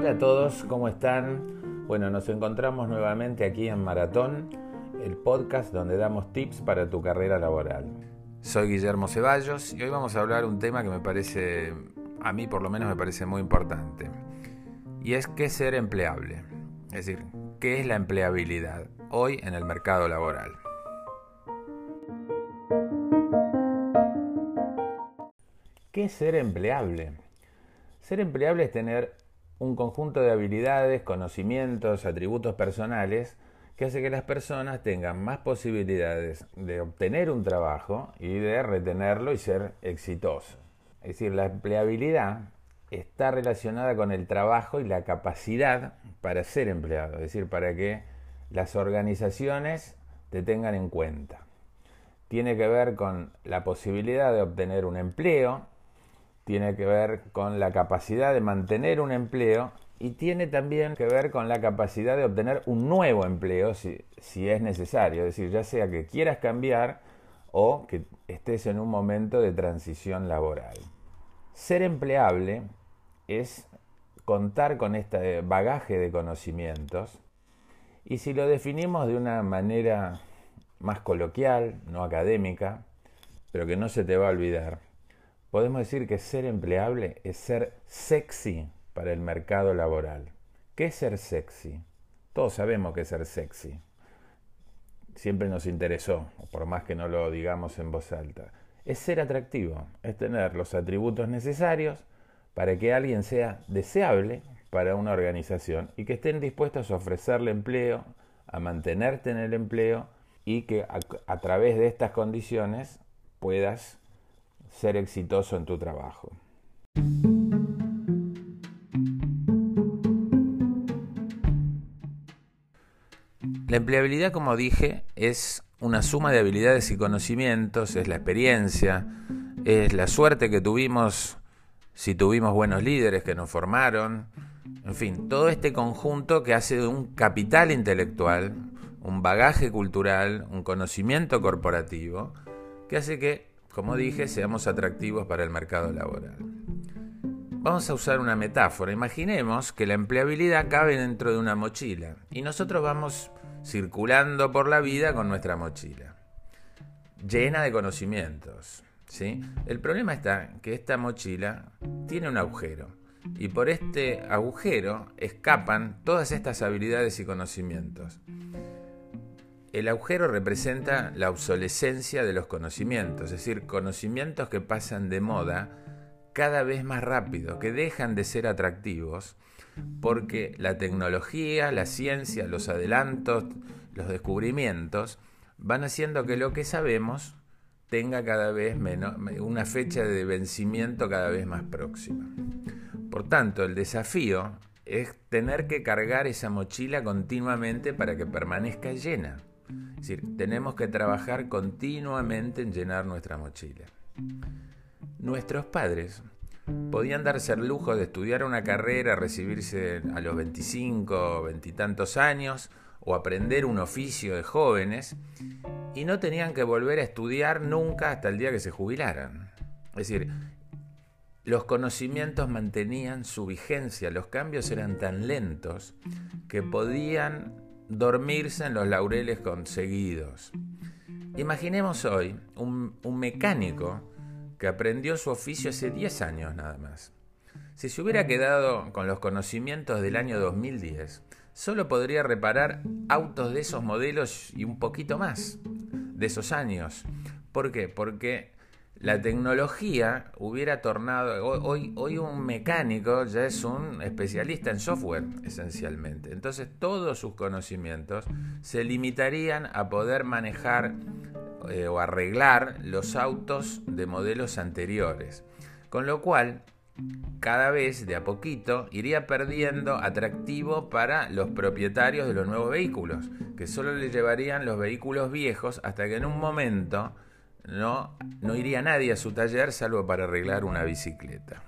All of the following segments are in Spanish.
Hola a todos, ¿cómo están? Bueno, nos encontramos nuevamente aquí en Maratón, el podcast donde damos tips para tu carrera laboral. Soy Guillermo Ceballos y hoy vamos a hablar un tema que me parece, a mí por lo menos me parece muy importante, y es qué ser empleable, es decir, qué es la empleabilidad hoy en el mercado laboral. ¿Qué es ser empleable? Ser empleable es tener un conjunto de habilidades, conocimientos, atributos personales que hace que las personas tengan más posibilidades de obtener un trabajo y de retenerlo y ser exitosos. Es decir, la empleabilidad está relacionada con el trabajo y la capacidad para ser empleado, es decir, para que las organizaciones te tengan en cuenta. Tiene que ver con la posibilidad de obtener un empleo, tiene que ver con la capacidad de mantener un empleo y tiene también que ver con la capacidad de obtener un nuevo empleo si, es necesario, es decir, ya sea que quieras cambiar o que estés en un momento de transición laboral. Ser empleable es contar con este bagaje de conocimientos y si lo definimos de una manera más coloquial, no académica, pero que no se te va a olvidar, podemos decir que ser empleable es ser sexy para el mercado laboral. ¿Qué es ser sexy? Todos sabemos que es ser sexy. Siempre nos interesó, por más que no lo digamos en voz alta. Es ser atractivo, es tener los atributos necesarios para que alguien sea deseable para una organización y que estén dispuestos a ofrecerle empleo, a mantenerte en el empleo y que a, a través de estas condiciones puedas ser exitoso en tu trabajo. La empleabilidad, como dije, es una suma de habilidades y conocimientos, es la experiencia, es la suerte que tuvimos si tuvimos buenos líderes que nos formaron, en fin, todo este conjunto que hace un capital intelectual, un bagaje cultural, un conocimiento corporativo, que hace que como dije, seamos atractivos para el mercado laboral. Vamos a usar una metáfora. Imaginemos que la empleabilidad cabe dentro de una mochila y nosotros vamos circulando por la vida con nuestra mochila, llena de conocimientos. ¿sí? El problema está que esta mochila tiene un agujero y por este agujero escapan todas estas habilidades y conocimientos. El agujero representa la obsolescencia de los conocimientos, es decir, conocimientos que pasan de moda cada vez más rápido, que dejan de ser atractivos, porque la tecnología, la ciencia, los adelantos, los descubrimientos van haciendo que lo que sabemos tenga cada vez menos, una fecha de vencimiento cada vez más próxima. Por tanto, el desafío es tener que cargar esa mochila continuamente para que permanezca llena. Es decir, tenemos que trabajar continuamente en llenar nuestra mochila. Nuestros padres podían darse el lujo de estudiar una carrera, recibirse a los 25 o veintitantos años o aprender un oficio de jóvenes y no tenían que volver a estudiar nunca hasta el día que se jubilaran. Es decir, los conocimientos mantenían su vigencia, los cambios eran tan lentos que podían dormirse en los laureles conseguidos. Imaginemos hoy un, mecánico que aprendió su oficio hace 10 años nada más. Si se hubiera quedado con los conocimientos del año 2010, solo podría reparar autos de esos modelos y un poquito más de esos años. ¿Por qué? Porque la tecnología hubiera tornado, hoy, hoy un mecánico ya es un especialista en software esencialmente, entonces todos sus conocimientos se limitarían a poder manejar eh, o arreglar los autos de modelos anteriores, con lo cual cada vez de a poquito iría perdiendo atractivo para los propietarios de los nuevos vehículos, que solo le llevarían los vehículos viejos hasta que en un momento no, no iría nadie a su taller salvo para arreglar una bicicleta.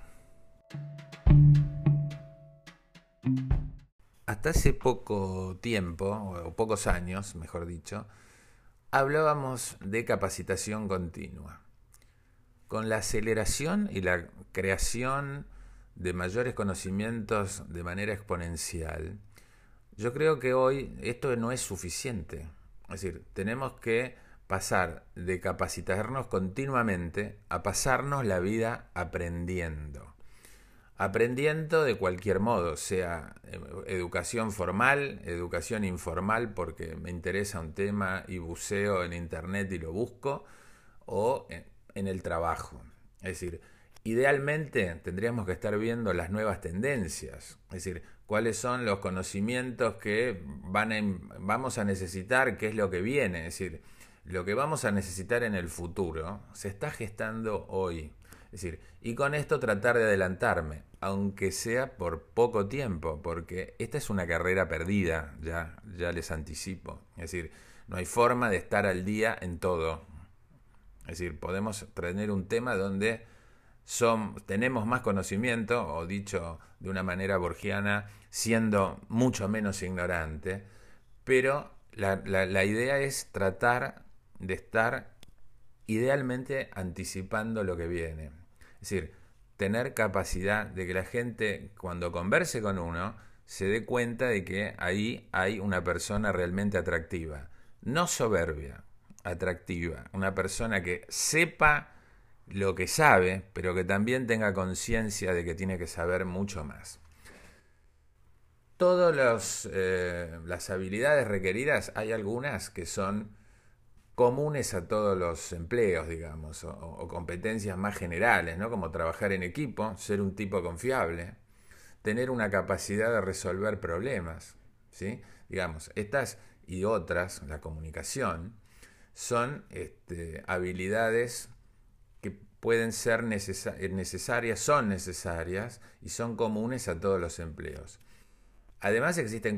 Hasta hace poco tiempo, o pocos años, mejor dicho, hablábamos de capacitación continua. Con la aceleración y la creación de mayores conocimientos de manera exponencial, yo creo que hoy esto no es suficiente. Es decir, tenemos que pasar de capacitarnos continuamente a pasarnos la vida aprendiendo. Aprendiendo de cualquier modo, sea eh, educación formal, educación informal porque me interesa un tema y buceo en internet y lo busco, o en el trabajo. Es decir, idealmente tendríamos que estar viendo las nuevas tendencias, es decir, cuáles son los conocimientos que van vamos a necesitar, qué es lo que viene, es decir, lo que vamos a necesitar en el futuro se está gestando hoy. Es decir, y con esto tratar de adelantarme, aunque sea por poco tiempo, porque esta es una carrera perdida, ya, ya les anticipo. Es decir, no hay forma de estar al día en todo. Es decir, podemos tener un tema donde son, tenemos más conocimiento, o dicho de una manera borgiana, siendo mucho menos ignorante, pero la, la idea es tratar de estar idealmente anticipando lo que viene. Es decir, tener capacidad de que la gente cuando converse con uno se dé cuenta de que ahí hay una persona realmente atractiva. No soberbia, atractiva. Una persona que sepa lo que sabe, pero que también tenga conciencia de que tiene que saber mucho más. Todas eh, las habilidades requeridas, hay algunas que son comunes a todos los empleos, digamos, o, competencias más generales, ¿no? Como trabajar en equipo, ser un tipo confiable, tener una capacidad de resolver problemas, ¿sí? Digamos, estas y otras, la comunicación, son este, habilidades que pueden ser necesarias, son necesarias y son comunes a todos los empleos. Además existen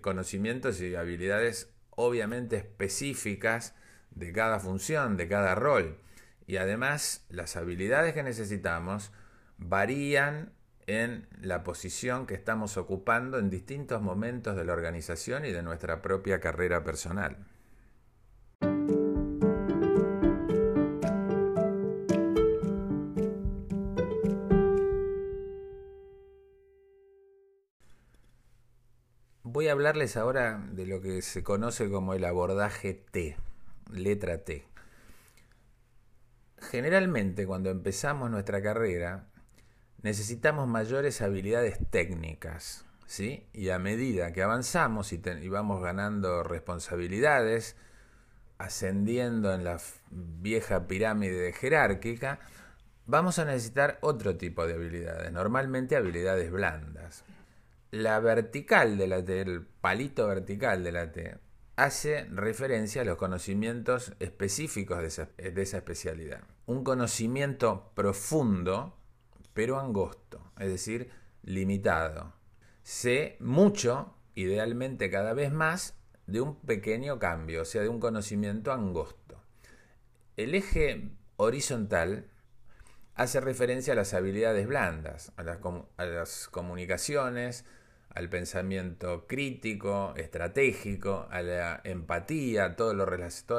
conocimientos y habilidades obviamente específicas de cada función, de cada rol. Y además las habilidades que necesitamos varían en la posición que estamos ocupando en distintos momentos de la organización y de nuestra propia carrera personal. Voy a hablarles ahora de lo que se conoce como el abordaje T letra T. Generalmente cuando empezamos nuestra carrera necesitamos mayores habilidades técnicas, ¿sí? Y a medida que avanzamos y, y vamos ganando responsabilidades, ascendiendo en la vieja pirámide jerárquica, vamos a necesitar otro tipo de habilidades, normalmente habilidades blandas. La vertical de la T, el palito vertical de la T, hace referencia a los conocimientos específicos de esa, especialidad. Un conocimiento profundo, pero angosto, es decir, limitado. Sé mucho, idealmente cada vez más, de un pequeño cambio, o sea, de un conocimiento angosto. El eje horizontal hace referencia a las habilidades blandas, a las comunicaciones, al pensamiento crítico, estratégico, a la empatía, todas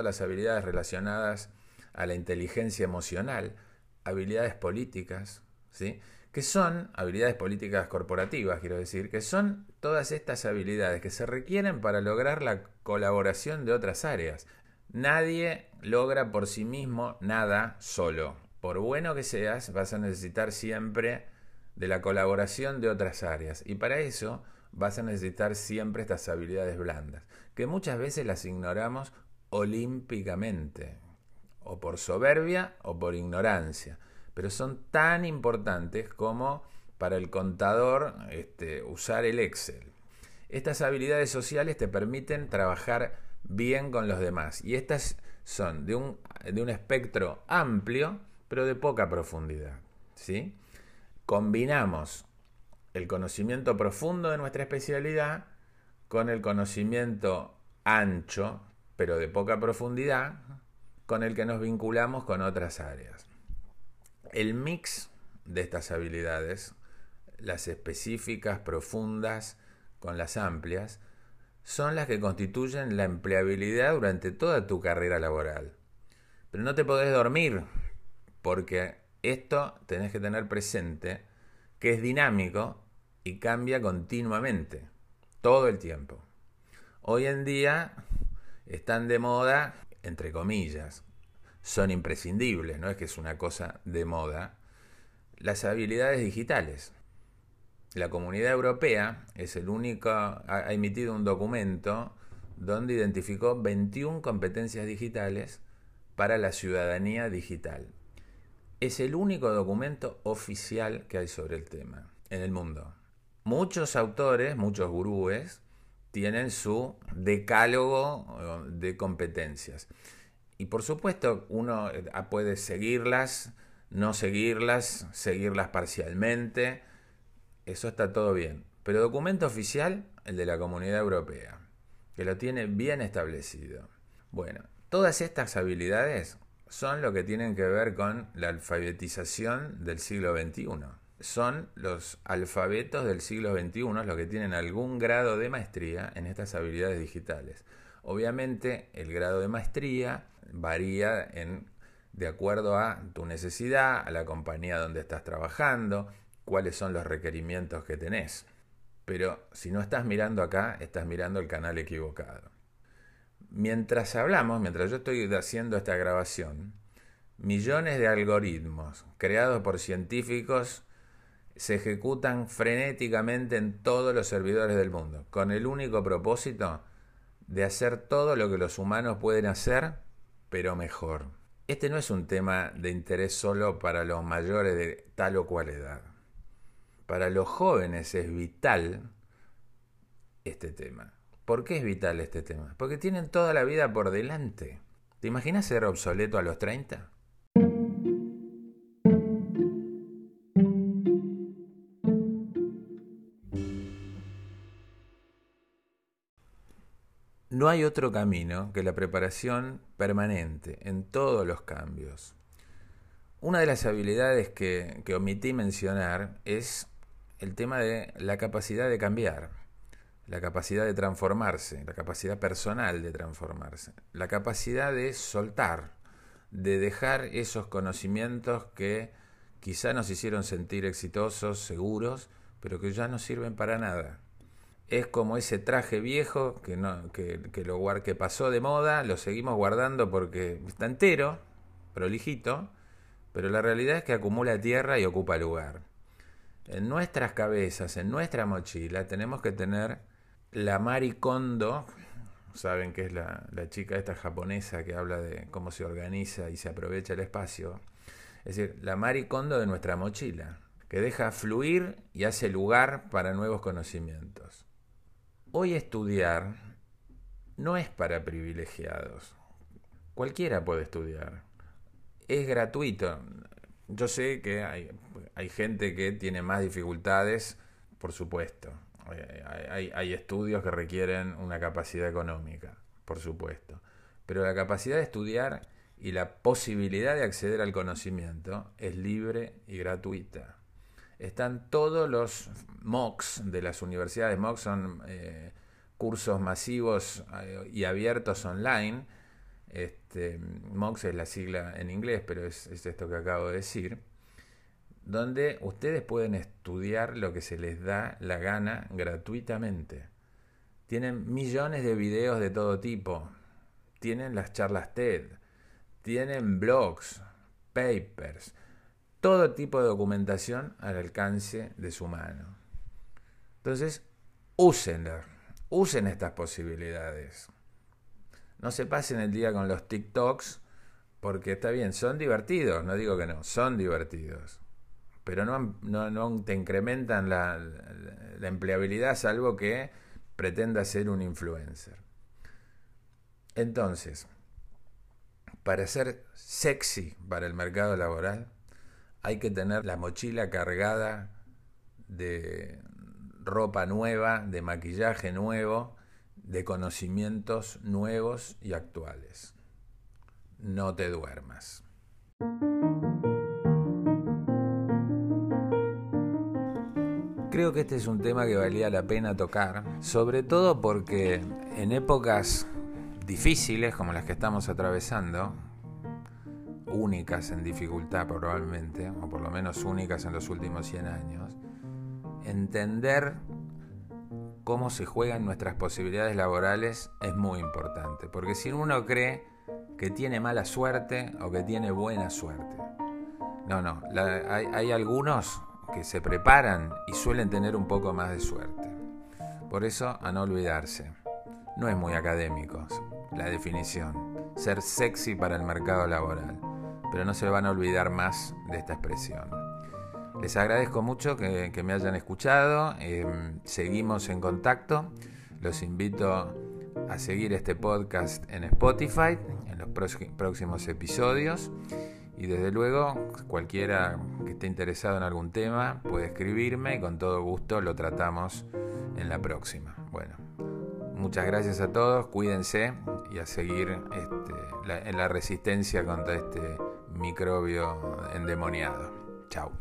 las habilidades relacionadas a la inteligencia emocional, habilidades políticas, ¿sí? que son habilidades políticas corporativas, quiero decir, que son todas estas habilidades que se requieren para lograr la colaboración de otras áreas. Nadie logra por sí mismo nada solo. Por bueno que seas, vas a necesitar siempre de la colaboración de otras áreas. Y para eso vas a necesitar siempre estas habilidades blandas, que muchas veces las ignoramos olímpicamente, o por soberbia o por ignorancia, pero son tan importantes como para el contador este, usar el Excel. Estas habilidades sociales te permiten trabajar bien con los demás y estas son de un, de un espectro amplio, pero de poca profundidad. ¿sí? Combinamos el conocimiento profundo de nuestra especialidad con el conocimiento ancho, pero de poca profundidad, con el que nos vinculamos con otras áreas. El mix de estas habilidades, las específicas, profundas, con las amplias, son las que constituyen la empleabilidad durante toda tu carrera laboral. Pero no te podés dormir, porque esto tenés que tener presente que es dinámico y cambia continuamente, todo el tiempo. Hoy en día están de moda, entre comillas, son imprescindibles, no es que es una cosa de moda, las habilidades digitales. La Comunidad Europea es el único, ha emitido un documento donde identificó 21 competencias digitales para la ciudadanía digital. Es el único documento oficial que hay sobre el tema en el mundo. Muchos autores, muchos gurúes, tienen su decálogo de competencias. Y por supuesto, uno eh, puede seguirlas, no seguirlas, seguirlas parcialmente. Eso está todo bien. Pero documento oficial, el de la Comunidad Europea, que lo tiene bien establecido. Bueno, todas estas habilidades son lo que tienen que ver con la alfabetización del siglo XXI. Son los alfabetos del siglo XXI los que tienen algún grado de maestría en estas habilidades digitales. Obviamente el grado de maestría varía de acuerdo a tu necesidad, a la compañía donde estás trabajando, cuáles son los requerimientos que tenés. Pero si no estás mirando acá, estás mirando el canal equivocado. Mientras hablamos, mientras yo estoy haciendo esta grabación, millones de algoritmos creados por científicos se ejecutan frenéticamente en todos los servidores del mundo, con el único propósito de hacer todo lo que los humanos pueden hacer, pero mejor. Este no es un tema de interés solo para los mayores de tal o cual edad. Para los jóvenes es vital este tema. ¿Por qué es vital este tema? Porque tienen toda la vida por delante. ¿Te imaginas ser obsoleto a los 30? No hay otro camino que la preparación permanente en todos los cambios. Una de las habilidades que, que omití mencionar es el tema de la capacidad de cambiar la capacidad de transformarse, la capacidad personal de transformarse, la capacidad de soltar, de dejar esos conocimientos que quizá nos hicieron sentir exitosos, seguros, pero que ya no sirven para nada. Es como ese traje viejo que, no, que, lo, que pasó de moda, lo seguimos guardando porque está entero, prolijito, pero la realidad es que acumula tierra y ocupa lugar. En nuestras cabezas, en nuestra mochila, tenemos que tener la Mari Kondo, saben que es la, chica esta japonesa que habla de cómo se organiza y se aprovecha el espacio. Es decir, la Mari Kondo de nuestra mochila, que deja fluir y hace lugar para nuevos conocimientos. Hoy estudiar no es para privilegiados. Cualquiera puede estudiar. Es gratuito. Yo sé que hay, hay gente que tiene más dificultades, por supuesto. Hay, estudios que requieren una capacidad económica, por supuesto. Pero la capacidad de estudiar y la posibilidad de acceder al conocimiento es libre y gratuita. Están todos los MOOCs de las universidades. MOOCs son eh, cursos masivos eh, y abiertos online. Este, MOOCs es la sigla en inglés, pero es esto que acabo de decir donde ustedes pueden estudiar lo que se les da la gana gratuitamente. Tienen millones de videos de todo tipo. Tienen las charlas TED. Tienen blogs, papers, todo tipo de documentación al alcance de su mano. Entonces, úsenla, usen estas posibilidades. No se pasen el día con los TikToks, porque está bien, son divertidos, no digo que no, son divertidos pero no, no, te incrementan la, la, empleabilidad salvo que pretenda ser un influencer. Entonces, para ser sexy para el mercado laboral, hay que tener la mochila cargada de ropa nueva, de maquillaje nuevo, de conocimientos nuevos y actuales. No te duermas. Creo que este es un tema que valía la pena tocar, sobre todo porque en épocas difíciles como las que estamos atravesando, únicas en dificultad probablemente, o por lo menos únicas en los últimos 100 años, entender cómo se juegan nuestras posibilidades laborales es muy importante, porque si uno cree que tiene mala suerte o que tiene buena suerte, no, no, hay, hay algunos que se preparan y suelen tener un poco más de suerte. Por eso, a no olvidarse, no es muy académico la definición, ser sexy para el mercado laboral, pero no se van a olvidar más de esta expresión. Les agradezco mucho que, me hayan escuchado, em, seguimos en contacto, los invito a seguir este podcast en Spotify en los próximos episodios y desde luego cualquiera que esté interesado en algún tema puede escribirme y con todo gusto lo tratamos en la próxima. Bueno, muchas gracias a todos, cuídense y a seguir este, en la resistencia contra este microbio endemoniado. Chao.